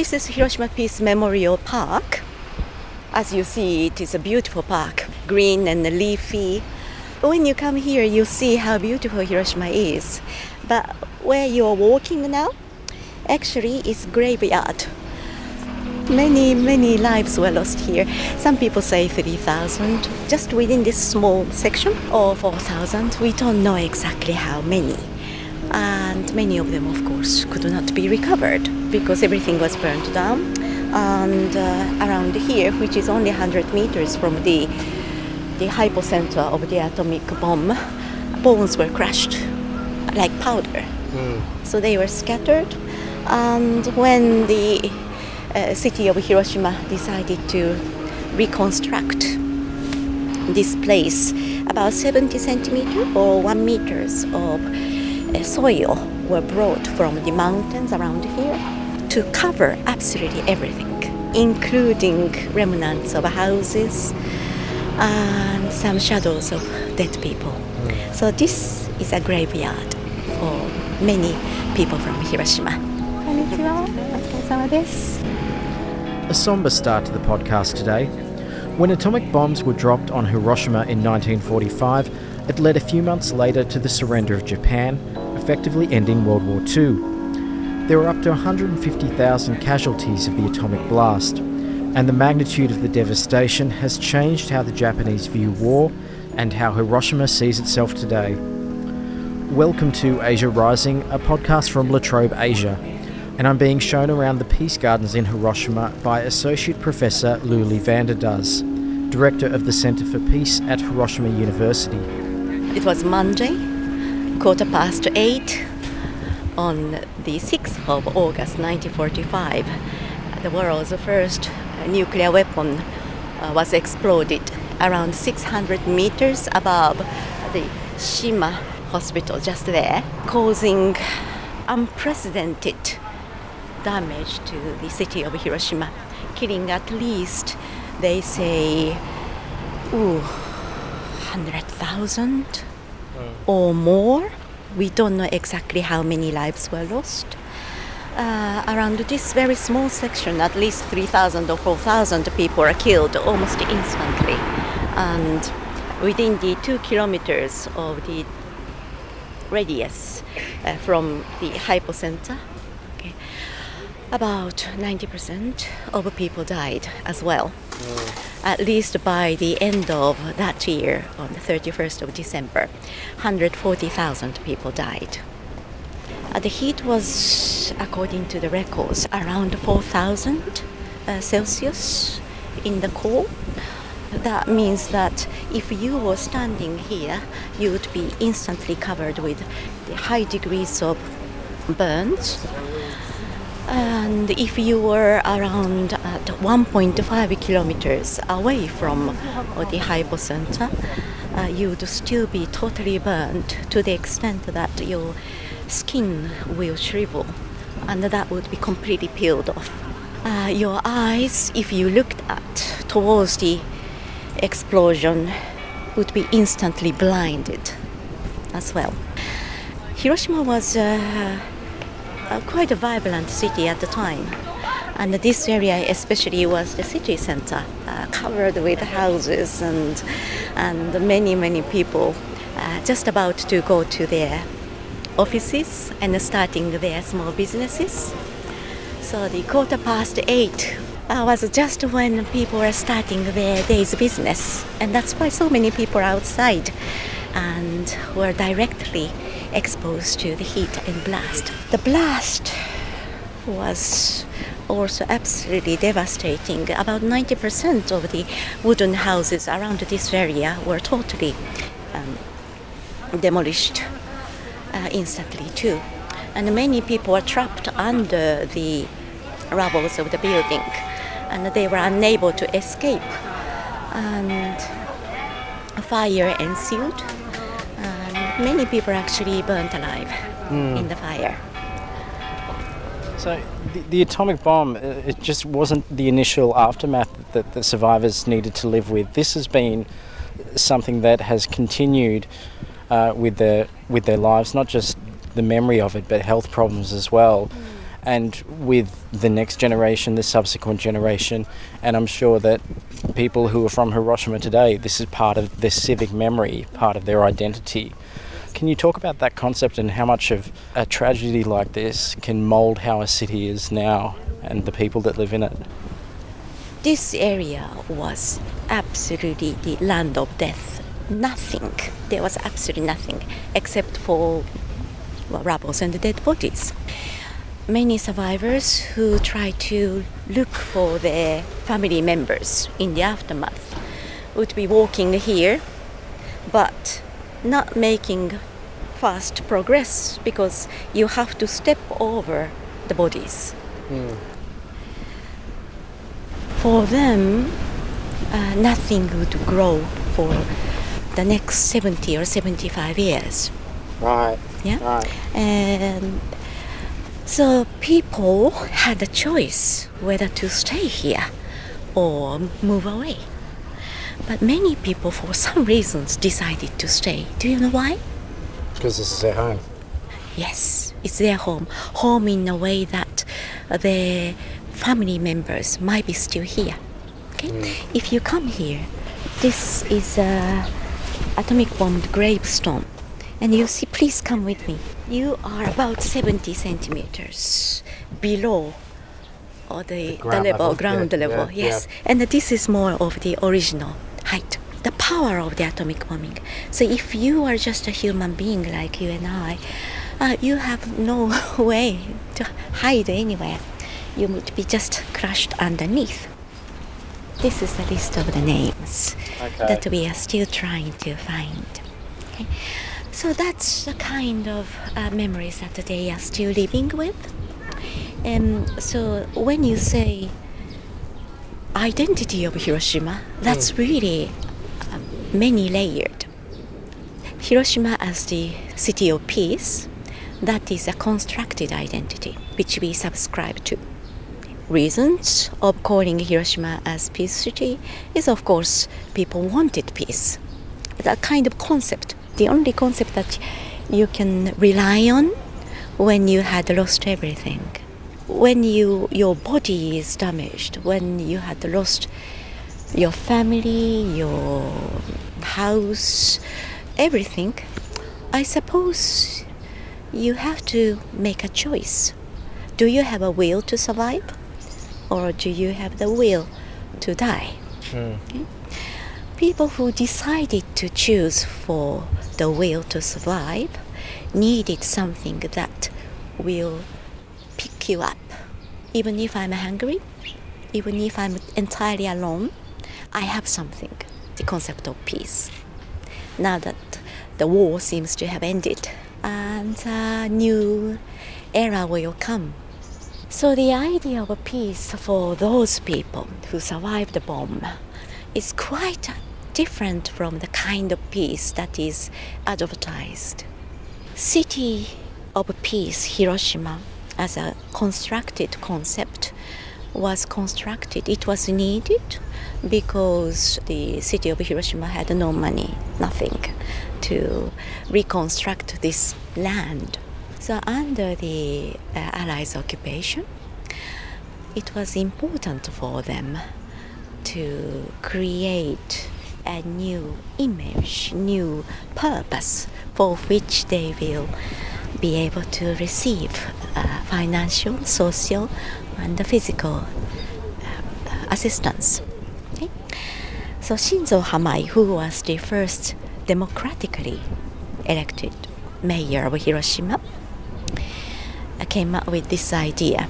This is Hiroshima Peace Memorial Park. As you see, it is a beautiful park, green and leafy. When you come here, you see how beautiful Hiroshima is. But where you are walking now, actually, is graveyard. Many, many lives were lost here. Some people say 3,000, just within this small section, or 4,000. We don't know exactly how many. And many of them, of course, could not be recovered because everything was burned down. And uh, around here, which is only 100 meters from the, the hypocenter of the atomic bomb, bones were crushed like powder. So they were scattered. And when the uh, city of Hiroshima decided to reconstruct this place, about 70 centimeter or one meters of uh, soil were brought from the mountains around here to cover absolutely everything, including remnants of houses and some shadows of dead people. Hmm. So this is a graveyard for many people from Hiroshima. A somber start to the podcast today. When atomic bombs were dropped on Hiroshima in 1945, it led a few months later to the surrender of Japan effectively ending World War II. There were up to 150,000 casualties of the atomic blast, and the magnitude of the devastation has changed how the Japanese view war and how Hiroshima sees itself today. Welcome to Asia Rising, a podcast from La Trobe Asia, and I'm being shown around the Peace Gardens in Hiroshima by Associate Professor Luli van der Does, Director of the Centre for Peace at Hiroshima University. It was Monday, quarter past eight, on the 6th of August 1945. The world's first nuclear weapon uh, was exploded around 600 meters above the Shima hospital just there, causing unprecedented damage to the city of Hiroshima, killing at least, they say, ooh, 100,000 or more. We don't know exactly how many lives were lost. Uh, around this very small section, at least 3,000 or 4,000 people are killed almost instantly. And within the two kilometers of the radius uh, from the hypocenter, okay, about 90% of people died as well. At least by the end of that year, on the 31st of December, 140,000 people died. Uh, the heat was, according to the records, around 4,000 uh, Celsius in the core. That means that if you were standing here, you would be instantly covered with high degrees of burns. And if you were around at 1.5 kilometers away from uh, the hypocenter, uh, you would still be totally burned to the extent that your skin will shrivel and that would be completely peeled off. Uh, your eyes, if you looked at towards the explosion, would be instantly blinded as well. Hiroshima was uh, uh, quite a vibrant city at the time. And this area, especially, was the city center, uh, covered with houses and, and many, many people uh, just about to go to their offices and starting their small businesses. So the quarter past eight uh, was just when people were starting their day's business. And that's why so many people outside and were directly exposed to the heat and blast. The blast was also absolutely devastating. About 90% of the wooden houses around this area were totally um, demolished uh, instantly too. And many people were trapped under the rubble of the building and they were unable to escape. And fire ensued many people actually burnt alive in the fire. So, the, the atomic bomb, uh, it just wasn't the initial aftermath that the survivors needed to live with. This has been something that has continued uh, with their with their lives, not just the memory of it, but health problems as well. and with the next generation, the subsequent generation, and I'm sure that people who are from Hiroshima today, this is part of their civic memory, part of their identity. Can you talk about that concept and how much of a tragedy like this can mould how a city is now and the people that live in it? This area was absolutely the land of death. Nothing. There was absolutely nothing except for well, rubbles and dead bodies. Many survivors who try to look for their family members in the aftermath would be walking here, but not making fast progress because you have to step over the bodies. Mm. For them, uh, nothing would grow for the next 70 or 75 years. Right. Yeah. Right. And so people had a choice whether to stay here or move away. But many people, for some reasons, decided to stay. Do you know why? Because this is their home. Yes, it's their home. Home in a way that their family members might be still here. Okay? Hmm. If you come here, this is a atomic bomb gravestone. And you see, please come with me. You are about 70 centimeters below or the, the, ground level, level, ground yeah, level, yeah, yes. And this is more of the original height. The power of the atomic bombing. So if you are just a human being like you and I, uh, you have no way to hide anywhere. You would be just crushed underneath. This is a list of the names Okay. that we are still trying to find. Okay? So that's the kind of uh, memories that they are still living with. Um, so when you say identity of Hiroshima, that's really um, many layered. Hiroshima as the city of peace, that is a constructed identity which we subscribe to. Reasons of calling Hiroshima as peace city is of course people wanted peace. That kind of concept, the only concept that you can rely on when you had lost everything. When you your body is damaged, when you had lost your family, your house, everything, I suppose you have to make a choice. Do you have a will to survive? Or do you have the will to die? Hmm. Okay? People who decided to choose for the will to survive needed something that will pick you up. Even if I'm hungry, even if I'm entirely alone, I have something the concept of peace. Now that the war seems to have ended and a new era will come. So, the idea of peace for those people who survived the bomb is quite different from the kind of peace that is advertised. City of Peace, Hiroshima, as a constructed concept, was constructed. It was needed because the city of Hiroshima had no money, nothing, to reconstruct this land. So, under the uh, Allies' occupation, it was important for them to create a new image, new purpose for which they will be able to receive uh, financial, social, and physical uh, assistance. Okay? So Shinzo Hamai, who was the first democratically elected mayor of Hiroshima, came up with this idea.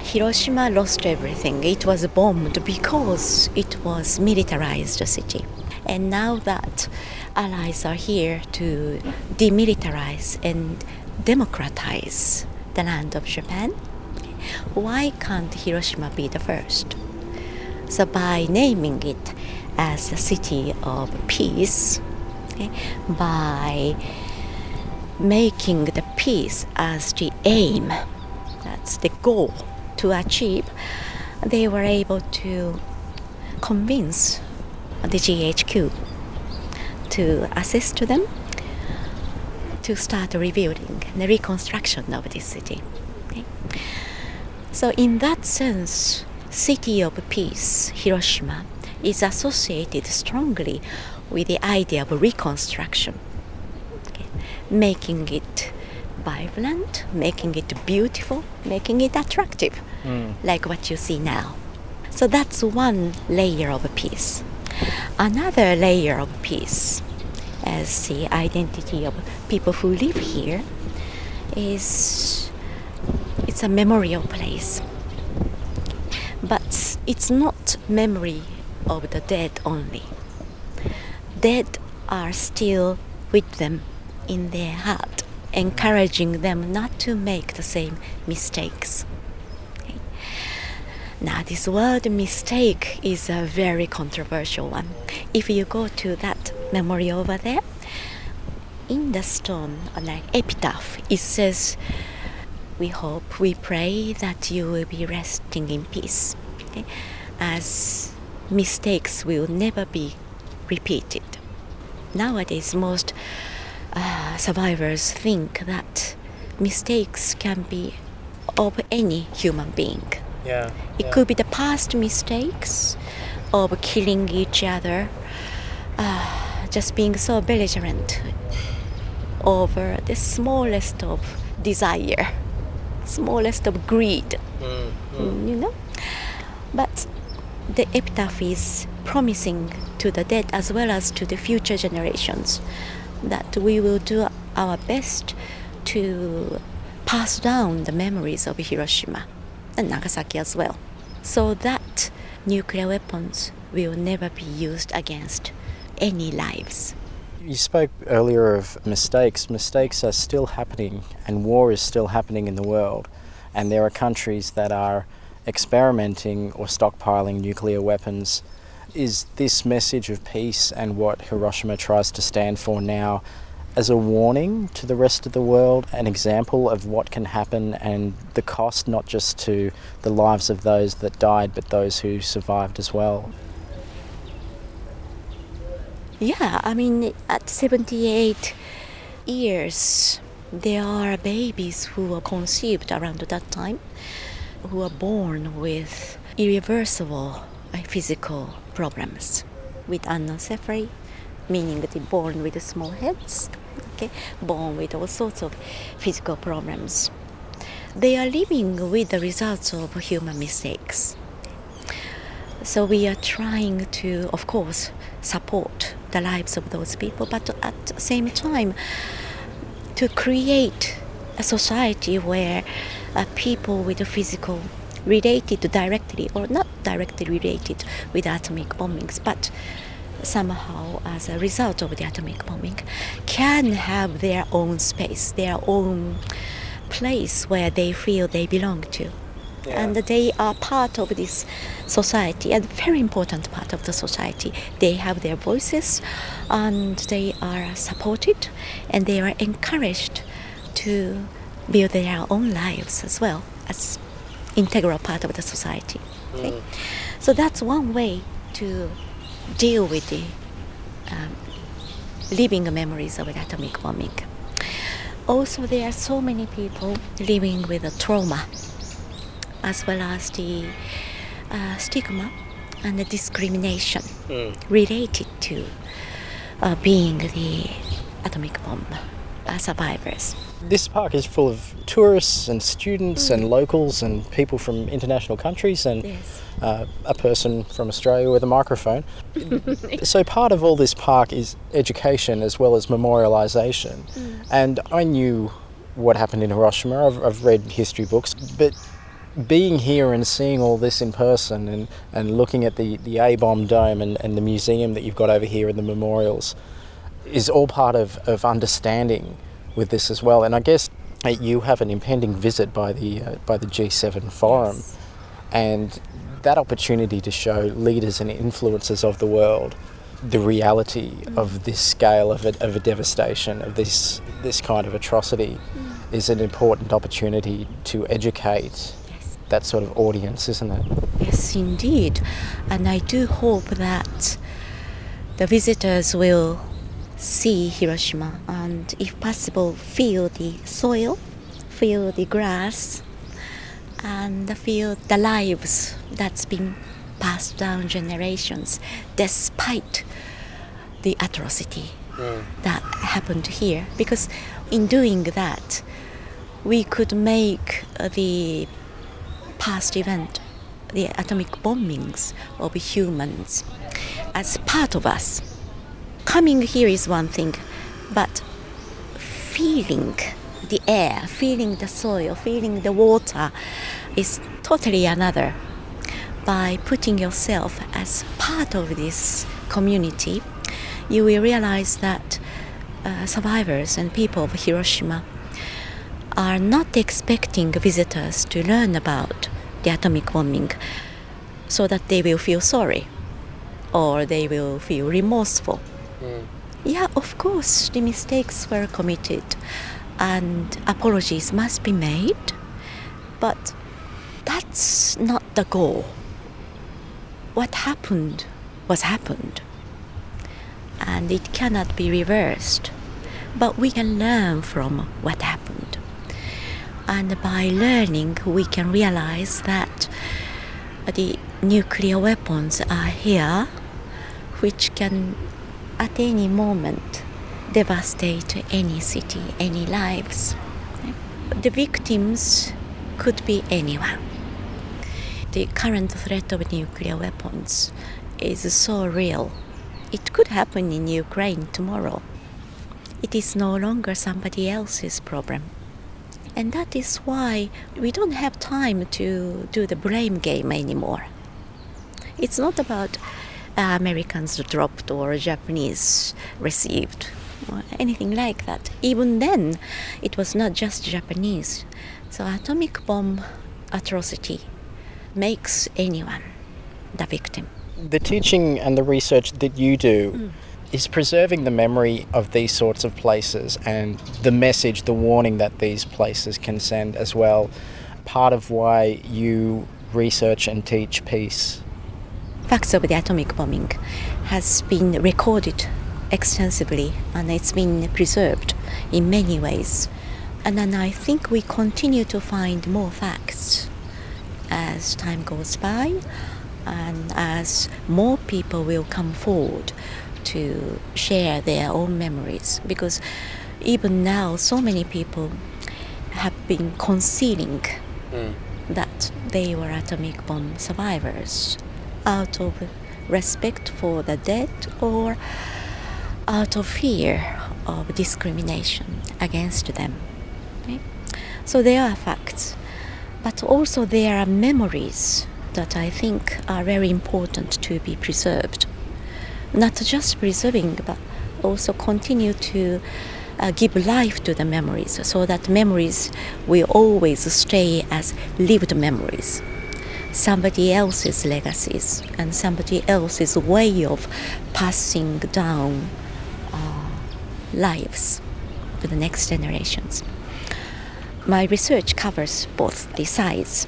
Hiroshima lost everything. It was bombed because it was militarized city. And now that allies are here to demilitarize and democratize the land of Japan, why can't Hiroshima be the first? So by naming it as a city of peace, okay, by making the peace as the aim, that's the goal to achieve, they were able to convince the GHQ to assist them to start rebuilding the reconstruction of this city. Okay? So, in that sense, city of peace, Hiroshima, is associated strongly with the idea of reconstruction, okay? making it vibrant, making it beautiful, making it attractive, Mm. like what you see now. So that's one layer of peace. Another layer of peace, as the identity of people who live here, is it's a memorial place. But it's not memory of the dead only. Dead are still with them in their heart, encouraging them not to make the same mistakes. Now, this word mistake is a very controversial one. If you go to that memorial over there, in the stone, like epitaph, it says, We hope, we pray that you will be resting in peace, okay? as mistakes will never be repeated. Nowadays, most uh, survivors think that mistakes can be of any human being. Yeah. It could be the past mistakes of killing each other, uh, just being so belligerent over the smallest of desire, smallest of greed, mm, you know. But the epitaph is promising to the dead as well as to the future generations that we will do our best to pass down the memories of Hiroshima and Nagasaki as well, so that nuclear weapons will never be used against any lives. You spoke earlier of mistakes. Mistakes are still happening, and war is still happening in the world. And there are countries that are experimenting or stockpiling nuclear weapons. Is this message of peace and what Hiroshima tries to stand for now as a warning to the rest of the world, an example of what can happen and the cost not just to the lives of those that died, but those who survived as well? Yeah, I mean, at 78 years, there are babies who were conceived around that time who are born with irreversible physical problems with anencephaly, meaning that they're born with small heads, okay, born with all sorts of physical problems. They are living with the results of human mistakes. So we are trying to, of course, support the lives of those people, but at the same time, to create a society where uh, people with a physical related directly or not directly related with atomic bombings, but somehow as a result of the atomic bombing, can have their own space, their own place where they feel they belong to. And they are part of this society, a very important part of the society. They have their voices and they are supported and they are encouraged to build their own lives as well as integral part of the society. Okay? So that's one way to deal with the um, living memories of the atomic bombing. Also, there are so many people living with a trauma, as well as the uh, stigma and the discrimination related to uh, being the atomic bomb uh, survivors. This park is full of tourists and students and locals and people from international countries and Yes. uh, a person from Australia with a microphone. so part of all this park is education as well as memorialisation. And I knew what happened in Hiroshima. I've, I've read history books, but being here and seeing all this in person and, and looking at the, the A-bomb dome and, and the museum that you've got over here and the memorials is all part of, of understanding with this as well. And I guess you have an impending visit by the uh, by the G7 forum, Yes. and that opportunity to show leaders and influencers of the world the reality of this scale of a, of a devastation of this this kind of atrocity is an important opportunity to educate. That sort of audience, isn't it? Yes, indeed. And I do hope that the visitors will see Hiroshima and, if possible, feel the soil, feel the grass, and feel the lives that's been passed down generations despite the atrocity mm. that happened here. Because in doing that, we could make the past event, the atomic bombings of humans, as part of us. Coming here is one thing, but feeling the air, feeling the soil, feeling the water is totally another. By putting yourself as part of this community, you will realize that uh, survivors and people of Hiroshima are not expecting visitors to learn about the atomic bombing so that they will feel sorry or they will feel remorseful. Mm. Yeah, of course, the mistakes were committed and apologies must be made, but that's not the goal. What happened was happened, and it cannot be reversed. But we can learn from what happened. And by learning, we can realize that the nuclear weapons are here, which can at any moment devastate any city, any lives. The victims could be anyone. The current threat of nuclear weapons is so real. It could happen in Ukraine tomorrow. It is no longer somebody else's problem. And that is why we don't have time to do the blame game anymore. It's not about uh, Americans dropped or Japanese received or anything like that. Even then, it was not just Japanese. So, atomic bomb atrocity makes anyone the victim. The teaching and the research that you do. Mm is preserving the memory of these sorts of places and the message, the warning that these places can send as well, part of why you research and teach peace? Facts of the atomic bombing has been recorded extensively and it's been preserved in many ways. And then I think we continue to find more facts as time goes by and as more people will come forward to share their own memories because even now so many people have been concealing mm. that they were atomic bomb survivors out of respect for the dead or out of fear of discrimination against them. Okay? So there are facts, but also there are memories that I think are very important to be preserved not just preserving, but also continue to uh, give life to the memories so that memories will always stay as lived memories. Somebody else's legacies and somebody else's way of passing down uh, lives to the next generations. My research covers both the sides,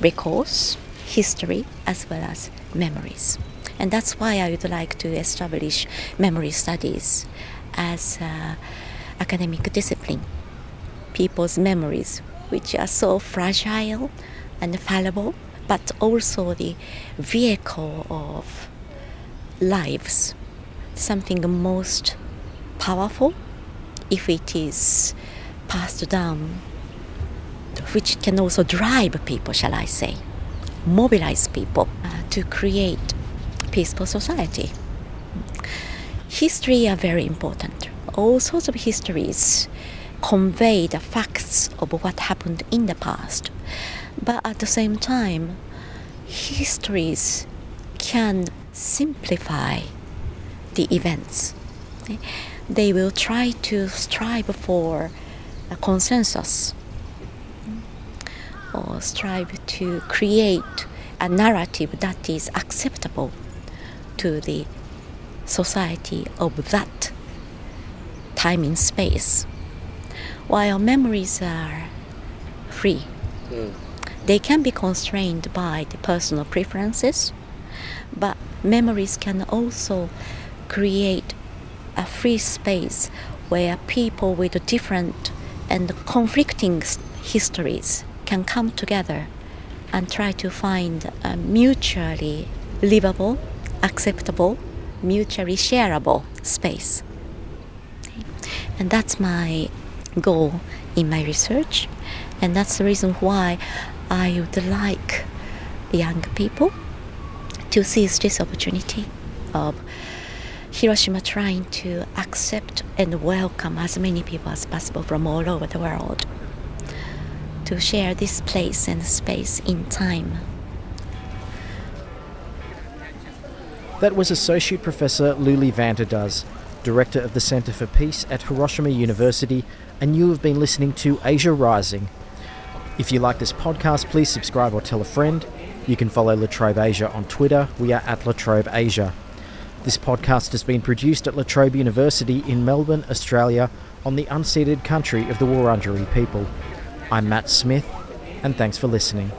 records, history, as well as memories. And that's why I would like to establish memory studies as an academic discipline. People's memories, which are so fragile and fallible, but also the vehicle of lives, something most powerful if it is passed down, which can also drive people, shall I say, mobilize people uh, to create peaceful society. History are very important. All sorts of histories convey the facts of what happened in the past. But at the same time, histories can simplify the events. They will try to strive for a consensus or strive to create a narrative that is acceptable to the society of that time and space. While memories are free, mm. they can be constrained by the personal preferences, but memories can also create a free space where people with different and conflicting histories can come together and try to find a mutually livable, acceptable, mutually shareable space. And that's my goal in my research, and that's the reason why I would like young people to seize this opportunity of Hiroshima trying to accept and welcome as many people as possible from all over the world to share this place and space in time. That was Associate Professor Luli van der Does, Director of the Centre for Peace at Hiroshima University, and you have been listening to Asia Rising. If you like this podcast, please subscribe or tell a friend. You can follow La Trobe Asia on Twitter. We are at La Trobe Asia. This podcast has been produced at La Trobe University in Melbourne, Australia, on the unceded country of the Wurundjeri people. I'm Matt Smith, and thanks for listening.